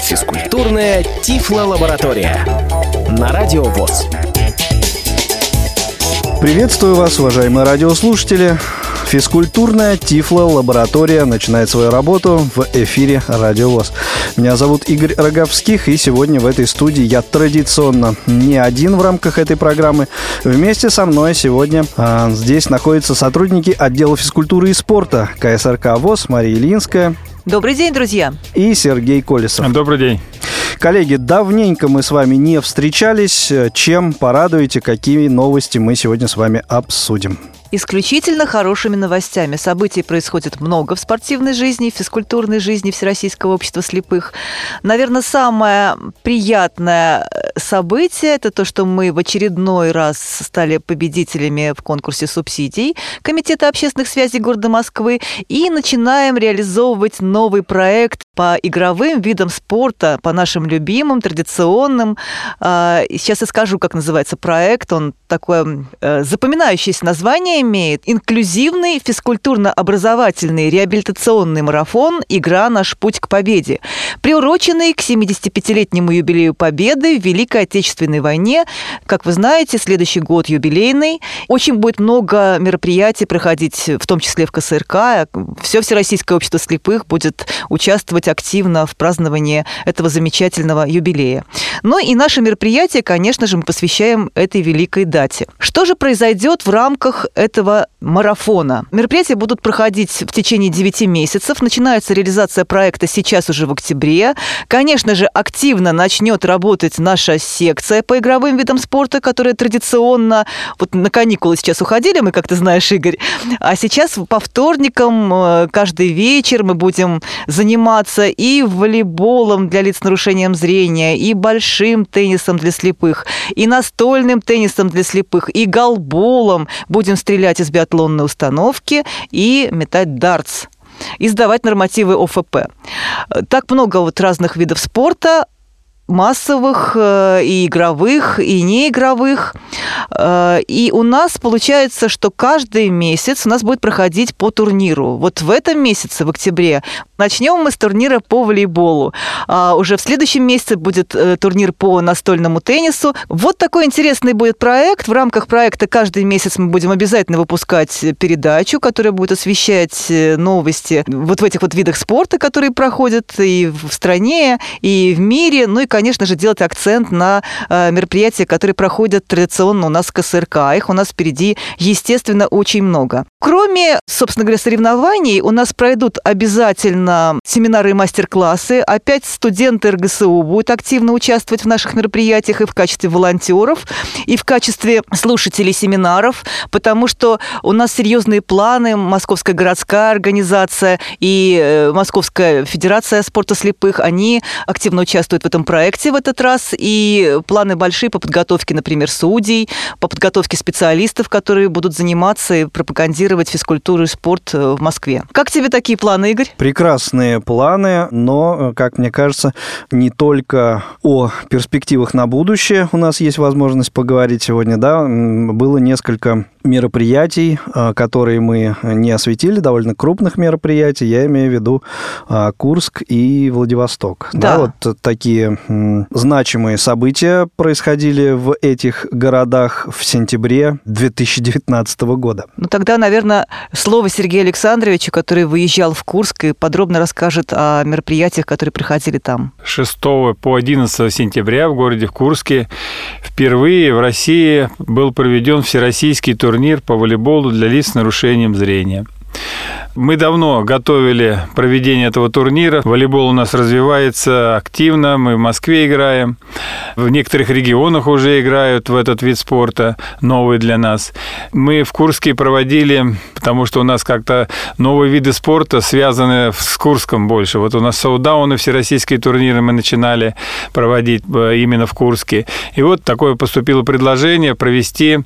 Физкультурная Тифло-лаборатория на Радио ВОЗ. Приветствую вас, уважаемые радиослушатели. Физкультурная Тифло-лаборатория начинает свою работу в эфире Радио ВОЗ. Меня зовут Игорь Роговских, и сегодня в этой студии я традиционно не один в рамках этой программы. Вместе со мной сегодня а, здесь находятся сотрудники отдела физкультуры и спорта КСРК ВОЗ Мария Ильинская. Добрый день, друзья. И Сергей Колесов. Добрый день. Коллеги, давненько мы с вами не встречались. Чем порадуете, какие новости мы сегодня с вами обсудим? Исключительно хорошими новостями. Событий происходит много в спортивной жизни, в физкультурной жизни Всероссийского общества слепых. Наверное, самое приятное э, событие – это то, что мы в очередной раз стали победителями в конкурсе субсидий Комитета общественных связей города Москвы и начинаем реализовывать новый проект по игровым видам спорта, по нашим любимым, традиционным. А, сейчас я скажу, как называется проект. Он такое э, запоминающееся название имеет. Инклюзивный физкультурно-образовательный реабилитационный марафон «Игра. Наш путь к победе», приуроченный к 75-летнему юбилею Победы в Великой Отечественной войне. Как вы знаете, следующий год юбилейный. Очень будет много мероприятий проходить, в том числе в КСРК. Все Всероссийское общество слепых будет участвовать активно в праздновании этого замечательного юбилея. Но и наше мероприятие, конечно же, мы посвящаем этой великой дате. Что же произойдет в рамках этого марафона? Мероприятия будут проходить в течение 9 месяцев. Начинается реализация проекта сейчас уже в октябре. Конечно же, активно начнет работать наша секция по игровым видам спорта, которая традиционно... Вот на каникулы сейчас уходили, мы, как ты знаешь, Игорь. А сейчас по вторникам э, каждый вечер мы будем заниматься и волейболом для лиц с нарушением зрения, и большим теннисом для слепых, и настольным теннисом для слепых, и голболом. Будем стрелять из биатлонной установки и метать дартс и сдавать нормативы ОФП. Так много вот разных видов спорта, массовых э, и игровых, и неигровых. Э, и у нас получается, что каждый месяц у нас будет проходить по турниру. Вот в этом месяце, в октябре, начнем мы с турнира по волейболу. А уже в следующем месяце будет э, турнир по настольному теннису. Вот такой интересный будет проект. В рамках проекта каждый месяц мы будем обязательно выпускать передачу, которая будет освещать новости вот в этих вот видах спорта, которые проходят и в стране, и в мире. Ну и конечно же, делать акцент на э, мероприятия, которые проходят традиционно у нас КСРК. Их у нас впереди, естественно, очень много. Кроме, собственно говоря, соревнований, у нас пройдут обязательно семинары и мастер-классы. Опять студенты РГСУ будут активно участвовать в наших мероприятиях и в качестве волонтеров, и в качестве слушателей семинаров, потому что у нас серьезные планы. Московская городская организация и э, Московская федерация спорта слепых, они активно участвуют в этом проекте в этот раз, и планы большие по подготовке, например, судей, по подготовке специалистов, которые будут заниматься и пропагандировать физкультуру и спорт э, в Москве. Как тебе такие планы, Игорь? Прекрасные планы, но, как мне кажется, не только о перспективах на будущее у нас есть возможность поговорить сегодня, да, было несколько мероприятий, а, которые мы не осветили, довольно крупных мероприятий, я имею в виду а, Курск и Владивосток. Да. да вот такие значимые события происходили в этих городах в сентябре 2019 года. Ну тогда, наверное, слово Сергею Александровичу, который выезжал в Курск и подробно расскажет о мероприятиях, которые проходили там. 6 по 11 сентября в городе в Курске впервые в России был проведен всероссийский турнир турнир по волейболу для лиц с нарушением зрения. Мы давно готовили проведение этого турнира. Волейбол у нас развивается активно. Мы в Москве играем. В некоторых регионах уже играют в этот вид спорта, новый для нас. Мы в Курске проводили, потому что у нас как-то новые виды спорта связаны с Курском больше. Вот у нас саудауны, всероссийские турниры мы начинали проводить э, именно в Курске. И вот такое поступило предложение провести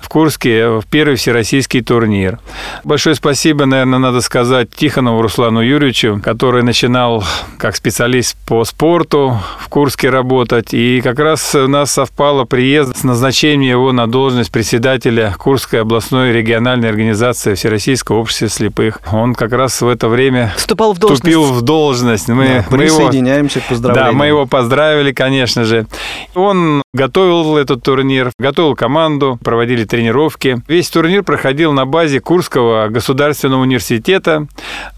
в Курске первый всероссийский турнир. Большое спасибо, наверное, надо сказать Тихонову Руслану Юрьевичу, который начинал как специалист по спорту в Курске работать. И как раз у нас совпало приезд с назначением его на должность председателя Курской областной региональной организации Всероссийского общества слепых. Он как раз в это время вступал в должность. Вступил в должность. Мы, да, мы присоединяемся его, к поздравлениям. Да, мы его поздравили, конечно же. Он готовил этот турнир, готовил команду, проводили тренировки. Весь турнир проходил на базе Курского государственного университета.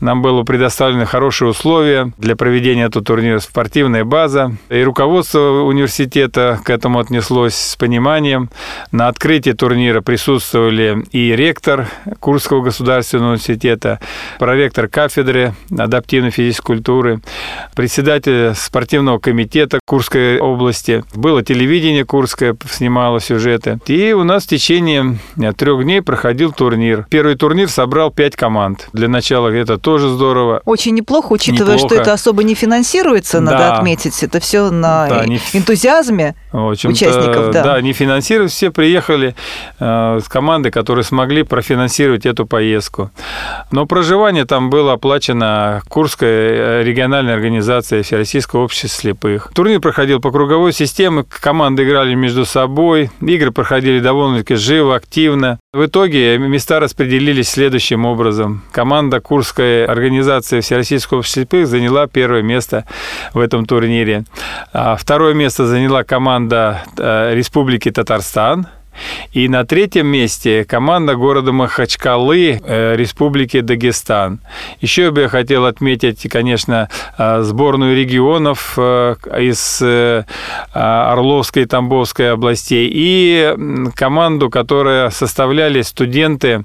Нам было предоставлены хорошие условия для проведения этого турнира, спортивная база. И руководство университета к этому отнеслось с пониманием. На открытии турнира присутствовали и ректор Курского государственного университета, проректор кафедры адаптивной физической культуры, председатель спортивного комитета Курской области. Было телевидение Курское, снимало сюжеты. И у нас в течение трех дней проходил турнир. Первый турнир собрал пять команд. Для начала это тоже здорово. Очень неплохо, учитывая, неплохо. что это особо не финансируется, надо да. отметить. Это все на да, не... энтузиазме участников. Да. да, не финансируют. Все приехали э, с команды, которые смогли профинансировать эту поездку. Но проживание там было оплачено Курской э, региональной организацией Всероссийского общества слепых. Турнир проходил по круговой системе, команды играли между собой, игры проходили довольно-таки живо, активно. В итоге места распределились следующим образом. Команда Курской организации Всероссийского общества слепых заняла первое место в этом турнире. А второе место заняла команда э, Республики Татарстан – и на третьем месте команда города Махачкалы, э, Республики Дагестан. Еще бы я хотел отметить, конечно, э, сборную регионов э, из Орловской и Тамбовской областей и команду, которая составляли студенты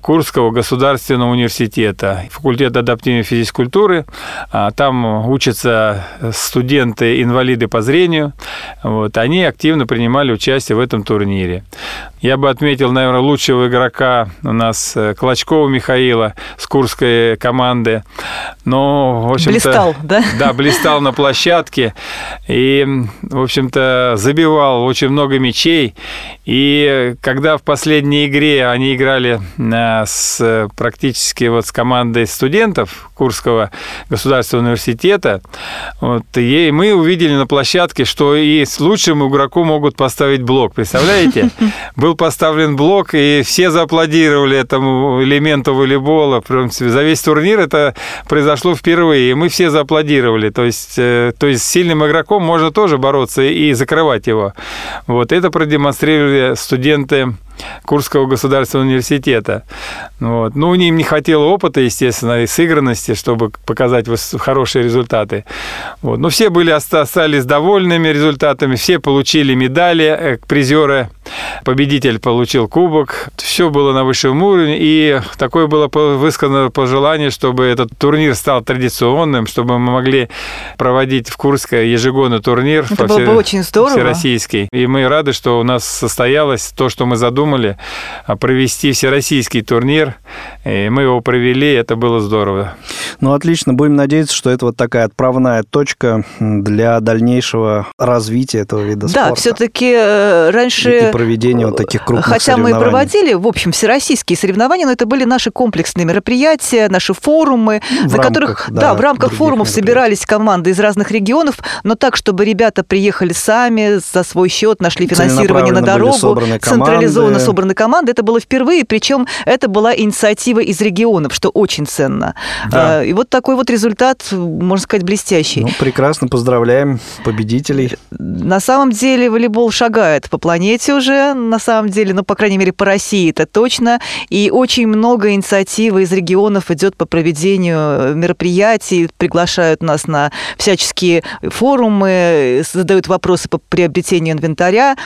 Курского государственного университета, факультет адаптивной физикультуры. А, там учатся студенты-инвалиды по зрению. Вот. Они активно принимали участие в этом турнире. Я бы отметил, наверное, лучшего игрока у нас э, Клочкова Михаила с курской команды. Но, в общем-то... Блистал, да? Да, блистал на площадке. И, в общем-то, забивал очень много мячей. И когда в последней игре они играли э, с, практически вот с командой студентов Курского государственного университета, вот, и мы увидели на площадке, что и с лучшим игроку могут поставить блок. Представляете? Был поставлен блок, и все зааплодировали этому элементу волейбола. Принципе, за весь турнир это произошло впервые, и мы все зааплодировали. То есть, э, то есть с сильным игроком можно тоже бороться и закрывать его. Вот это продемонстрировали студенты Курского государственного университета. Вот. Ну, им не хватило опыта, естественно, и сыгранности, чтобы показать хорошие результаты. Вот. Но все были, остались довольными результатами, все получили медали, э, призеры, победитель получил кубок. Все было на высшем уровне, и такое было высказано пожелание, чтобы этот турнир стал традиционным, чтобы мы могли проводить в Курске ежегодный турнир. Это было все... бы очень здорово. Всероссийский. И мы рады, что у нас состоялось то, что мы задумали придумали а, провести всероссийский турнир. И мы его провели, это было здорово. Ну, отлично. Будем надеяться, что это вот такая отправная точка для дальнейшего развития этого вида спорта. Да, все-таки э, раньше... И проведения вот таких крупных Хотя мы проводили, в общем, всероссийские соревнования, но это были наши комплексные мероприятия, наши форумы, в на рамках, которых, да, да в рамках форумов собирались команды из разных регионов, но так, чтобы ребята приехали сами за свой счет, нашли финансирование на дорогу, централизованно собраны собраны команды. Это было впервые, причем это была инициатива из регионов, что очень ценно. Да. А, и вот такой вот результат, можно сказать, блестящий. Ну, прекрасно, поздравляем победителей. На самом деле волейбол шагает по планете уже, на самом деле, ну, по крайней мере, по России это точно. И очень много инициативы из регионов идет по проведению мероприятий, приглашают нас на всяческие форумы, задают вопросы по приобретению инвентаря.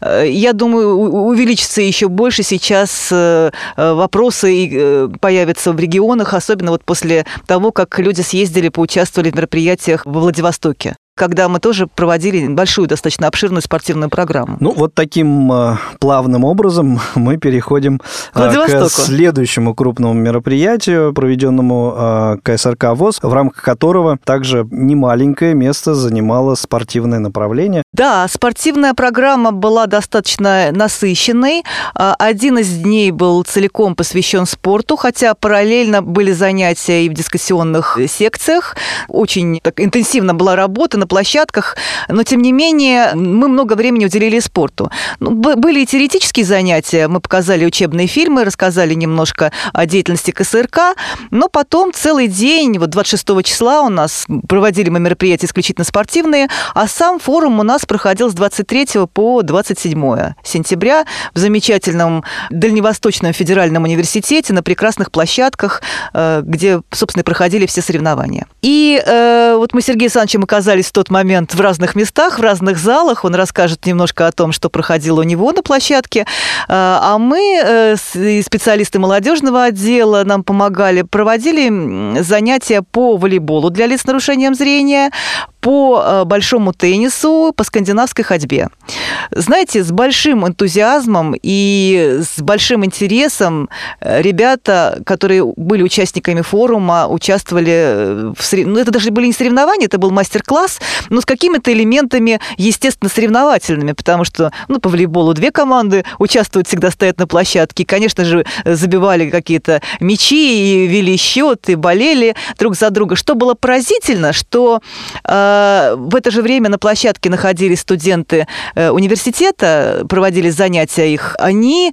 Э, я думаю, увеличится еще больше сейчас э, э, вопросы э, появятся в регионах, особенно вот после того, как люди съездили, поучаствовали в мероприятиях во Владивостоке. Когда мы тоже проводили большую, достаточно обширную спортивную программу. Ну, вот таким э, плавным образом мы переходим э, к следующему крупному мероприятию, проведенному э, КСРК ВОЗ, в рамках которого также немаленькое место занимало спортивное направление. Да, спортивная программа была достаточно насыщенной. А, один из дней был целиком посвящен спорту, хотя параллельно были занятия и в дискуссионных секциях. Очень так, интенсивно была работа площадках, но тем не менее мы много времени уделили спорту. Ну, были и теоретические занятия, мы показали учебные фильмы, рассказали немножко о деятельности КСРК, но потом целый день, вот 26 числа у нас проводили мы мероприятия исключительно спортивные, а сам форум у нас проходил с 23 по 27 сентября в замечательном Дальневосточном федеральном университете на прекрасных площадках, э, где, собственно, проходили все соревнования. И э, вот мы с Сергеем Александровичем оказались тот момент в разных местах, в разных залах. Он расскажет немножко о том, что проходило у него на площадке. Э, а мы, э, специалисты молодежного отдела, нам помогали, проводили занятия по волейболу для лиц с нарушением зрения, по э, большому теннису, по скандинавской ходьбе. Знаете, с большим энтузиазмом и с большим интересом э, ребята, которые были участниками форума, участвовали э, в сорев... ну это даже были не соревнования, это был мастер-класс, но с какими-то элементами, естественно, соревновательными, потому что ну, по волейболу две команды участвуют, всегда стоят на площадке, конечно же, забивали какие-то мячи и вели счет, и болели друг за друга. Что было поразительно, что э, в это же время на площадке находились студенты э, университета, проводились занятия их, они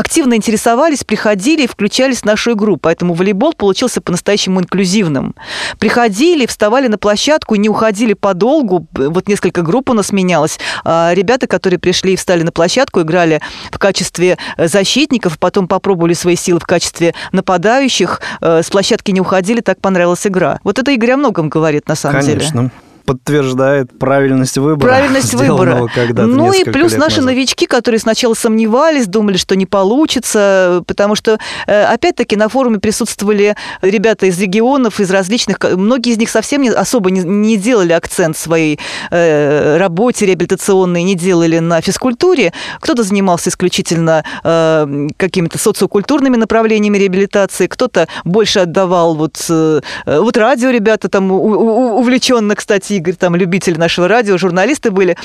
активно интересовались, приходили и включались в нашу игру. Поэтому волейбол получился по-настоящему инклюзивным. Приходили, вставали на площадку, не уходили подолгу. Вот несколько групп у нас менялось. А ребята, которые пришли и встали на площадку, играли в качестве защитников, потом попробовали свои силы в качестве нападающих. Э, с площадки не уходили, так понравилась игра. Вот это Игорь о многом говорит на самом Конечно. деле. Конечно подтверждает правильность выбора. Правильность выбора. Ну и плюс наши назад. новички, которые сначала сомневались, думали, что не получится, потому что, э, опять-таки, на форуме присутствовали ребята из регионов, из различных, многие из них совсем не, особо не, не делали акцент своей э, работе реабилитационной, не делали на физкультуре. Кто-то занимался исключительно э, какими-то социокультурными направлениями реабилитации, кто-то больше отдавал вот, э, вот радио ребята там увлеченно, кстати, Игорь, там, любитель нашего радио, журналисты были.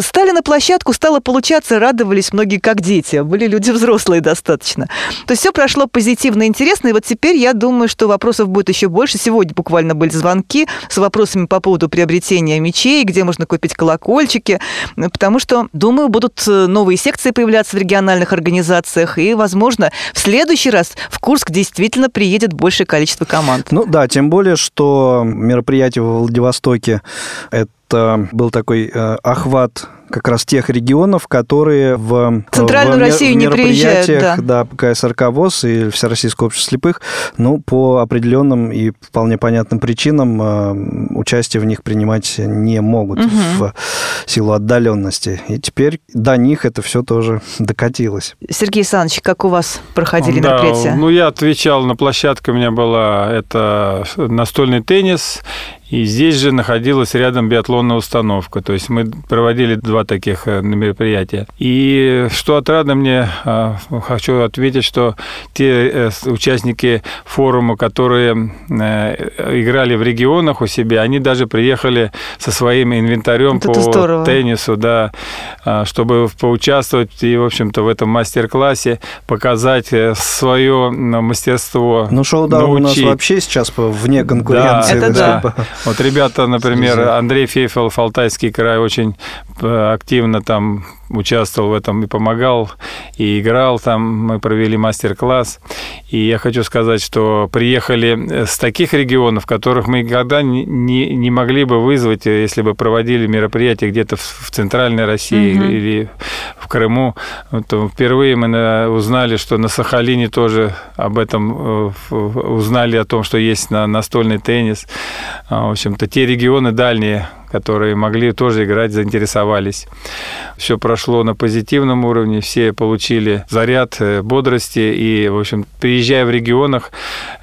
Стали на площадку, стало получаться, радовались многие как дети. Были люди взрослые достаточно. То есть все прошло позитивно и интересно. И вот теперь я думаю, что вопросов будет еще больше. Сегодня буквально были звонки с вопросами по поводу приобретения мечей, где можно купить колокольчики. Потому что, думаю, будут э, новые секции появляться в региональных организациях. И, возможно, в следующий раз в Курск действительно приедет большее количество команд. Ну да, тем более, что мероприятие в Владивостоке это был такой э, охват как раз тех регионов, которые в, Центральную в Россию не приезжают, да. да, КСРК ВОЗ и Всероссийское общество слепых, ну, по определенным и вполне понятным причинам э, участие в них принимать не могут угу. в силу отдаленности. И теперь до них это все тоже докатилось. Сергей Александрович, как у вас проходили да, мероприятия? Ну, я отвечал на площадке, у меня была это настольный теннис, и здесь же находилась рядом биатлонная установка. То есть мы проводили два таких э, мероприятия. И что отрадно мне, э, хочу ответить, что те э, участники форума, которые играли в регионах у себя, они даже приехали со своим инвентарем по здорово. теннису, да, чтобы поучаствовать и, в общем-то, в этом мастер-классе показать свое мастерство. Ну, шоу-даун у нас вообще сейчас вне конкуренции. Да, это да. Вот ребята, например, Андрей Фейфел, Алтайский край, очень э, активно там участвовал в этом и помогал, и играл там. Мы провели мастер-класс. И я хочу сказать, что приехали с таких регионов, которых мы никогда не, не могли бы вызвать, если бы проводили мероприятия где-то в центральной России угу. или в Крыму. То впервые мы узнали, что на Сахалине тоже об этом э, узнали о том, что есть настольный теннис. А, в общем-то, те регионы дальние, которые могли тоже играть, заинтересовались. Все прошло прошло на позитивном уровне, все получили заряд э, бодрости, и, в общем, приезжая в регионах,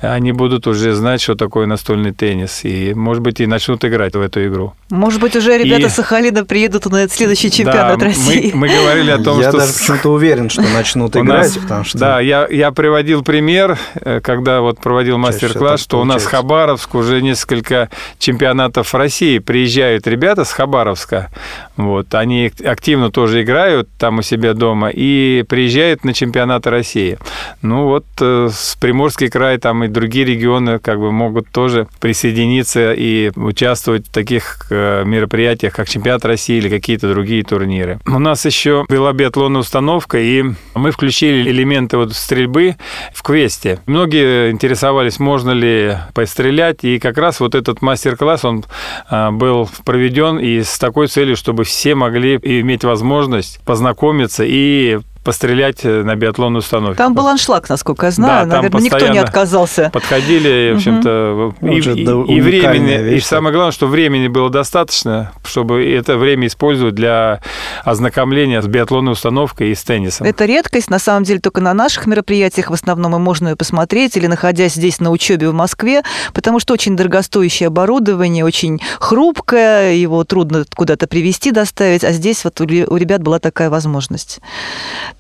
они будут уже знать, что такое настольный теннис, и, может быть, и начнут играть в эту игру. Может быть, уже ребята и... Сахалина приедут на следующий чемпионат да, России. Мы, мы говорили о том, я что... Я даже почему-то уверен, что начнут играть, потому что... Да, я, я приводил пример, э, когда вот проводил мастер-класс, что у нас в Хабаровск уже несколько чемпионатов России приезжают ребята с Хабаровска, вот, они активно тоже играют там у себя дома и приезжают на чемпионаты России. Ну вот э, с Приморский край там и другие регионы как бы могут тоже присоединиться и участвовать в таких э, мероприятиях, как чемпионат России или какие-то другие турниры. У нас еще была биатлонная установка, и мы включили элементы вот стрельбы в квесте. Многие интересовались, можно ли пострелять, и как раз вот этот мастер-класс, он э, был проведен и с такой целью, чтобы все могли иметь возможность познакомиться и пострелять э, на биатлонную установке. Там был аншлаг, насколько я знаю. Да, Наверное, никто не отказался. Подходили, в общем-то, угу. и, и, и времени, вещь, и самое главное, что времени было достаточно, чтобы это время использовать для ознакомления с биатлонной установкой и с теннисом. Это редкость, на самом деле, только на наших мероприятиях в основном и можно ее посмотреть, или находясь здесь на учебе в Москве, потому что очень дорогостоящее оборудование, очень хрупкое, его трудно куда-то привезти, доставить, а здесь вот у ребят была такая возможность.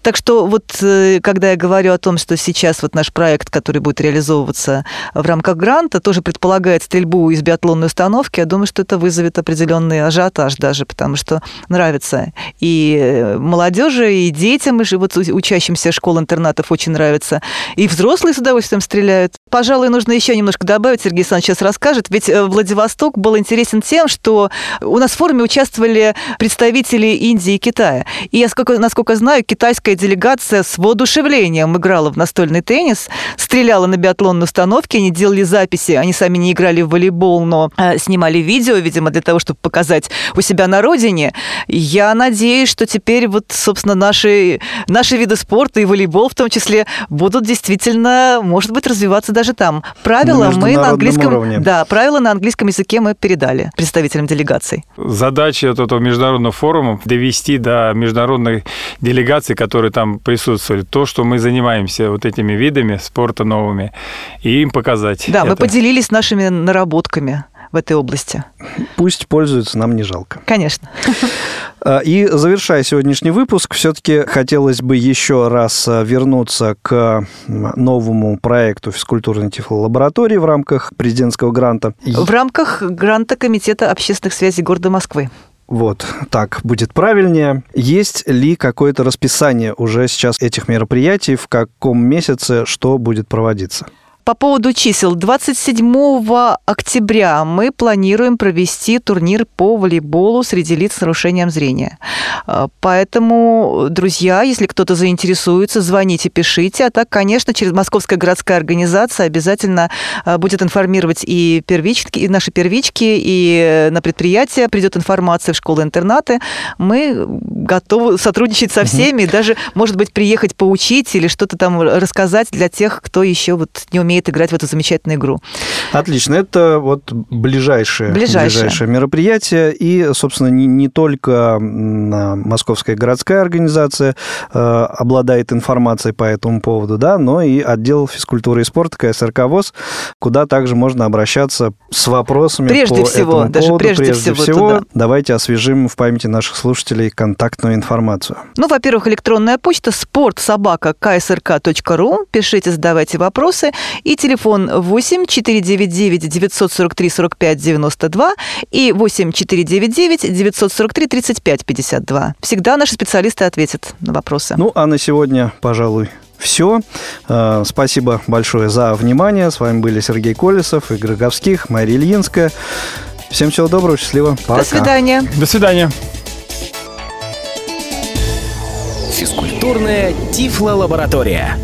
Так что вот э, когда я говорю о том, что сейчас вот наш проект, который будет реализовываться в рамках гранта, тоже предполагает стрельбу из биатлонной установки, я думаю, что это вызовет определенный ажиотаж даже, потому что нравится и э, молодежи, и детям, и вот учащимся школ-интернатов очень нравится, и взрослые с удовольствием стреляют. Пожалуй, нужно еще немножко добавить, Сергей Александрович сейчас расскажет, ведь э, Владивосток был интересен тем, что у нас в форуме участвовали представители Индии и Китая. И я, насколько знаю, китайская делегация с воодушевлением играла в настольный теннис, стреляла на биатлонной установке, они делали записи, они сами не играли в волейбол, но э, снимали видео, видимо, для того, чтобы показать у себя на родине. Я надеюсь, что теперь вот, собственно, наши, наши виды спорта и волейбол в том числе будут действительно, может быть, развиваться даже там. Правила на мы на английском... Уровне. Да, правила на английском языке мы передали представителям делегаций. Задача этого международного форума довести до международной делегации, которые которые там присутствовали, то, что мы занимаемся вот этими видами спорта новыми, и им показать. Да, это. мы поделились нашими наработками в этой области. Пусть пользуются, нам не жалко. Конечно. А, и завершая сегодняшний выпуск, все-таки хотелось бы еще раз а, вернуться к новому проекту физкультурной тифлолаборатории в рамках президентского гранта. В рамках гранта Комитета общественных связей города Москвы. Вот, так будет правильнее. Есть ли какое-то расписание уже сейчас этих мероприятий, в каком месяце что будет проводиться? По поводу чисел. 27 октября мы планируем провести турнир по волейболу среди лиц с нарушением зрения. А, поэтому, друзья, если кто-то заинтересуется, звоните, пишите. А так, конечно, через Московская городская организация обязательно а, будет информировать и первички, и наши первички, и на предприятие придет информация в школы-интернаты. Мы готовы сотрудничать со всеми, даже, может быть, приехать поучить или что-то там рассказать для тех, кто еще вот не умеет умеет играть в эту замечательную игру. Отлично. Это вот ближайшее, ближайшее. ближайшее мероприятие. И, собственно, не, не только Московская городская организация э, обладает информацией по этому поводу, да, но и отдел физкультуры и спорта КСРК ВОЗ, куда также можно обращаться с вопросами прежде по всего, этому даже поводу. Прежде, прежде всего, всего туда. давайте освежим в памяти наших слушателей контактную информацию. Ну, во-первых, электронная почта спорт собака ksrk.ru. Пишите, задавайте вопросы. И телефон 8 499 943 45 92 и 8 499 943 35 52. Всегда наши специалисты ответят на вопросы. Ну, а на сегодня, пожалуй, все. Э, спасибо большое за внимание. С вами были Сергей Колесов, Игорь Роговских, Мария Ильинская. Всем всего доброго, счастливо. Пока. До свидания. До свидания. Физкультурная Тифло-лаборатория.